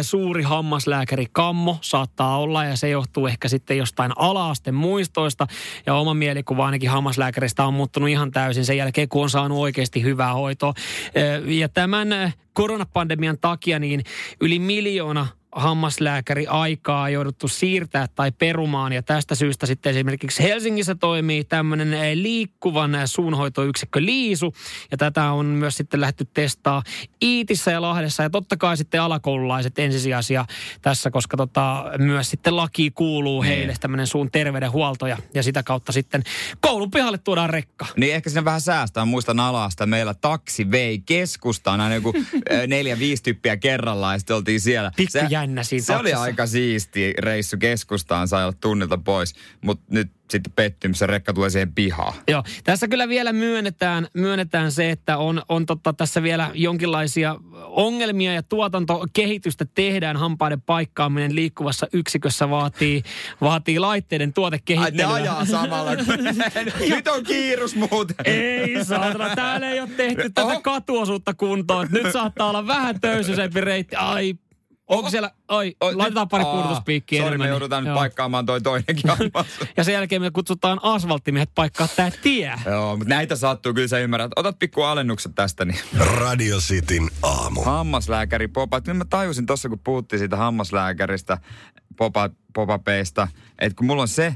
suuri hammaslääkäri kammo saattaa olla ja se johtuu ehkä sitten jostain alaasten muistoista. Ja oma mielikuva ainakin hammaslääkäristä on muuttunut ihan täysin sen jälkeen, kun on saanut oikeasti hyvää hoitoa. Ja tämän koronapandemian takia niin yli miljoona hammaslääkäri aikaa jouduttu siirtää tai perumaan. Ja tästä syystä sitten esimerkiksi Helsingissä toimii tämmöinen eh, liikkuvan suunhoitoyksikkö Liisu. Ja tätä on myös sitten lähdetty testaa Iitissä ja Lahdessa. Ja totta kai sitten alakoululaiset ensisijaisia tässä, koska tota, myös sitten laki kuuluu niin. heille tämmöinen suun terveydenhuolto. Ja, ja sitä kautta sitten koulun pihalle tuodaan rekka. Niin ehkä sinne vähän säästää. Muistan alasta meillä taksi vei keskustaan aina joku eh, neljä, viisi tyyppiä kerrallaan ja sitten oltiin siellä. Pikku jännä siinä Se taksissa. oli aika siisti reissu keskustaan, sai olla tunnilta pois, mutta nyt sitten pettymys, se rekka tulee siihen pihaan. Joo, tässä kyllä vielä myönnetään, myönnetään se, että on, on totta, tässä vielä jonkinlaisia ongelmia ja tuotantokehitystä tehdään. Hampaiden paikkaaminen liikkuvassa yksikössä vaatii, vaatii laitteiden tuotekehittelyä. Ai ne ajaa samalla. nyt on kiirus muuten. Ei saatana, täällä ei ole tehty tätä katuosuutta kuntoon. Nyt saattaa olla vähän töysyisempi reitti. Ai Onko siellä, oi, oi laitetaan pari pudotuspiikkiä Sori, me joudutaan nyt paikkaamaan toi toinenkin Ja sen jälkeen me kutsutaan asfalttimiehet paikkaa tää tie. Joo, mutta näitä sattuu, kyllä sä ymmärrät. Otat pikku alennukset tästä. Niin. Radio Cityn aamu. Hammaslääkäri Popa. Nyt mä tajusin tuossa, kun puhuttiin siitä hammaslääkäristä, Popa, Popapeista, että kun mulla on se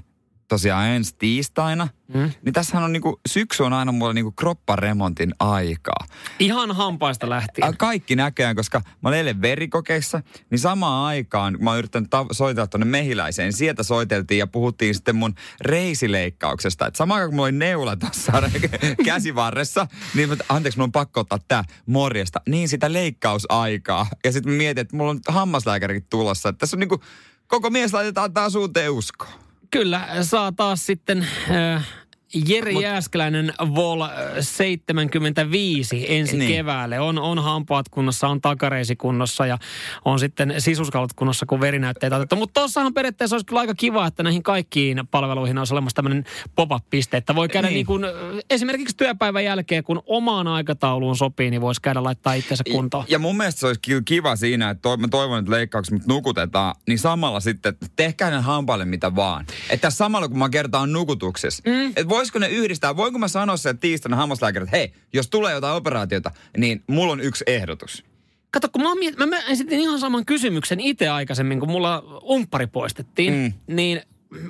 tosiaan ensi tiistaina, mm. niin tässähän on niinku, syksy on aina mulla niinku kropparemontin aikaa. Ihan hampaista lähtien. Kaikki näköjään, koska mä olen eilen verikokeissa, niin samaan aikaan, mä oon yrittänyt ta- soitella tuonne mehiläiseen, sieltä soiteltiin ja puhuttiin sitten mun reisileikkauksesta. Et samaan aikaan kun mulla oli neula tuossa käsivarressa, niin mä, anteeksi, mun on pakko ottaa tää morjesta. Niin sitä leikkausaikaa. Ja sitten mietin, että mulla on hammaslääkärikin tulossa. Että tässä on niinku, koko mies laitetaan taas uuteen uskoon. Kyllä, saa taas sitten äh, Jere Mut, Jääskeläinen Vol 75 ensi niin. keväälle. On, on hampaat kunnossa, on takareisi kunnossa ja on sitten sisuskalut kunnossa, kun verinäytteitä otettu. Mutta tuossahan periaatteessa olisi kyllä aika kiva, että näihin kaikkiin palveluihin olisi olemassa tämmöinen pop-up-piste. Että voi käydä niin. Niin kuin, esimerkiksi työpäivän jälkeen, kun omaan aikatauluun sopii, niin voisi käydä laittaa itsensä kuntoon. Ja mun mielestä se olisi kiva siinä, että to, mä toivon, että leikkaukset mut nukutetaan, niin samalla sitten, että tehkää ne hampaille mitä vaan. Että samalla kun mä kertaan nukutuksessa, mm. että voisiko ne yhdistää? Voinko mä sanoa sen tiistaina hammaslääkäri, että hei, jos tulee jotain operaatiota, niin mulla on yksi ehdotus. Kato, kun mä, miet- mä, mä esitin ihan saman kysymyksen itse aikaisemmin, kun mulla umppari poistettiin, mm. niin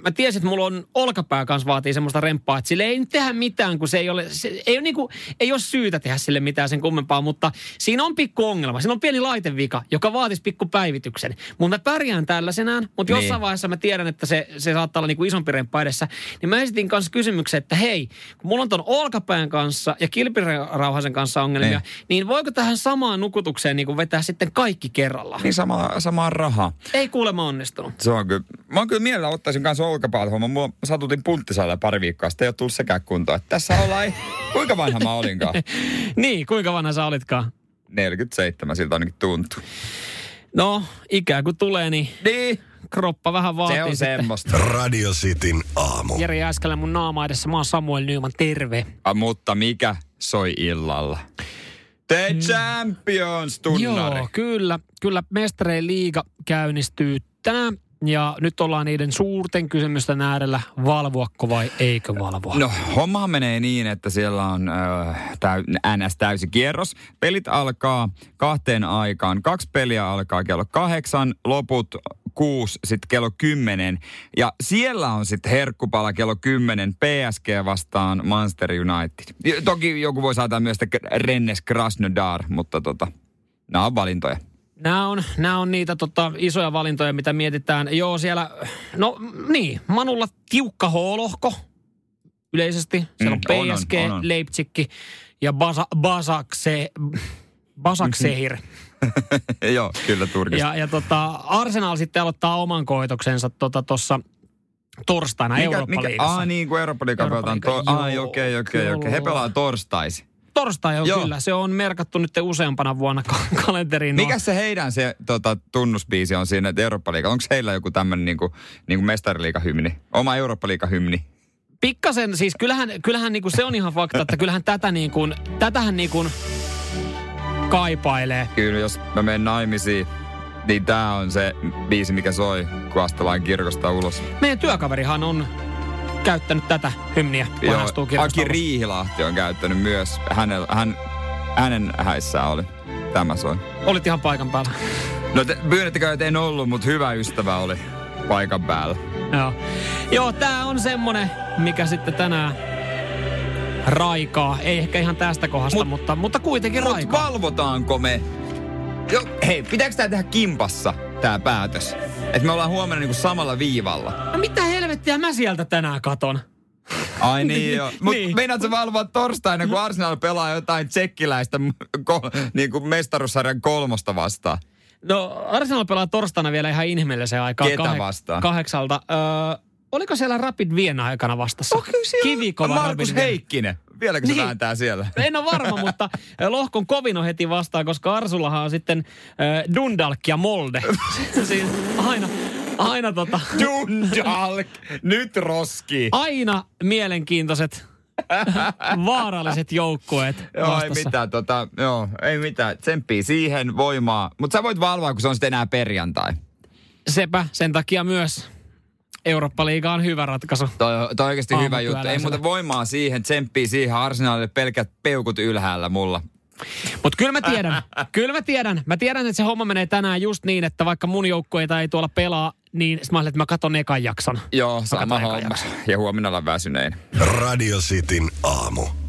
mä tiesin, että mulla on olkapää kanssa vaatii semmoista remppaa, että sille ei nyt tehdä mitään, kun se ei ole, se ei ole, niinku, ei ole syytä tehdä sille mitään sen kummempaa, mutta siinä on pikku ongelma. Siinä on pieni laitevika, joka vaatisi pikku päivityksen. Mutta mä pärjään tällaisenään, mutta niin. jossain vaiheessa mä tiedän, että se, se saattaa olla niinku isompi remppa edessä. Niin mä esitin kanssa kysymyksen, että hei, kun mulla on ton olkapään kanssa ja kilpirauhasen kanssa ongelmia, niin, niin voiko tähän samaan nukutukseen niinku vetää sitten kaikki kerralla? Niin sama, samaa rahaa. Ei kuulemma onnistunut. Se on kyllä. Mä oon kyllä mielellä ottaisin kanssa olkapäällä Mua satutin punttisalle pari viikkoa, sitten ei ole tullut sekään kuntoon. Että tässä ollaan, kuinka vanha mä olinkaan? niin, kuinka vanha sä olitkaan? 47 siltä ainakin tuntuu. No, ikään kuin tulee, niin... Niin. Kroppa vähän vaatii Se on sitten. semmoista. Radio Cityn aamu. Jere Jääskälä mun naama edessä. Mä oon Samuel Nyman, terve. A, mutta mikä soi illalla? The mm. Champions tunnari. Joo, kyllä. Kyllä mestareen liiga käynnistyy tänään ja nyt ollaan niiden suurten kysymysten äärellä, valvoako vai eikö valvoa? No hommahan menee niin, että siellä on äh, NS täysi kierros. Pelit alkaa kahteen aikaan. Kaksi peliä alkaa kello kahdeksan, loput kuusi, sitten kello kymmenen. Ja siellä on sitten herkkupala kello kymmenen PSG vastaan Manchester United. Toki joku voi saada myös Rennes Krasnodar, mutta tota, nämä on valintoja. Nämä on, nämä on niitä tota, isoja valintoja, mitä mietitään. Joo, siellä, no niin, Manulla tiukka H-lohko yleisesti. Siellä mm, on PSG, on, on, on. Leipzig ja Basa, Basakse, Basaksehir. Joo, kyllä Turkista. Ja, ja tota, Arsenal sitten aloittaa oman koetoksensa tuossa tota, torstaina Eurooppa-liigassa. Ah niin, kun Eurooppa-liiga pelataan. To- okei, okei, okei. He pelaa torstaisin. Torstai on Joo. kyllä. Se on merkattu nyt useampana vuonna kalenteriin. Mikä se heidän se tota, tunnusbiisi on siinä Eurooppa-liiga? Onko heillä joku tämmöinen niinku, niinku mestariliigahymni? Oma Eurooppa-liigahymni? Pikkasen, siis kyllähän, kyllähän niinku se on ihan fakta, että kyllähän tätä niin kuin, tätähän niin kuin, kaipailee. Kyllä, jos mä menen naimisiin, niin tää on se biisi, mikä soi, kun astellaan kirkosta ulos. Meidän työkaverihan on käyttänyt tätä hymniä, astuu Aki. Riihilahti on käyttänyt myös. Hänellä, hän, hänen häissään oli. Tämä soi. Olit ihan paikan päällä. No te, pyydettekö, että en ollut, mutta hyvä ystävä oli paikan päällä. Joo. Joo, tää on semmonen, mikä sitten tänään raikaa. Ei ehkä ihan tästä kohdasta, Mut- mutta, mutta kuitenkin Mut raikaa. valvotaanko me? Jo, hei, pitääkö tää tehdä kimpassa, tää päätös? Että me ollaan huomenna niinku samalla viivalla. No mitä helvettiä mä sieltä tänään katon? Ai niin joo. Mut Niin. meinaat sä valvoa torstaina, kun Arsenal pelaa jotain tsekkiläistä ko, niin kuin mestaruussarjan kolmosta vastaan? No Arsenal pelaa torstaina vielä ihan inhimilliseen aikaan. Ketä vastaan? Kahdeksalta. Öö, oliko siellä Rapid Vienna aikana vastassa? Oh, kyllä siellä Kivikova Markus Rapid. Heikkinen. Vieläkö se Niin. vääntää siellä? En ole varma, mutta lohkon kovin on heti vastaan, koska Arsullahan on sitten äh, Dundalk ja Molde. siis aina, aina tota, Dundalk! Nyt roski! aina mielenkiintoiset, vaaralliset joukkueet Joo, ei vastassa. mitään, tota, joo, ei mitään. Tsemppii siihen voimaa. Mutta sä voit valvoa, kun se on sitten enää perjantai. Sepä, sen takia myös Eurooppa-liiga on hyvä ratkaisu. Toi, toi oikeasti hyvä juttu. Ei muuta voimaa siihen, tsemppii siihen Arsenalille pelkät peukut ylhäällä mulla. Mutta kyllä mä tiedän, kyllä mä tiedän. Mä tiedän, että se homma menee tänään just niin, että vaikka mun joukkueita ei tuolla pelaa, niin sit mä ajattelin, että mä katon ekan jakson. Joo, sama katson homma. jakson. Ja huomenna ollaan väsyneen. Radio Cityn aamu.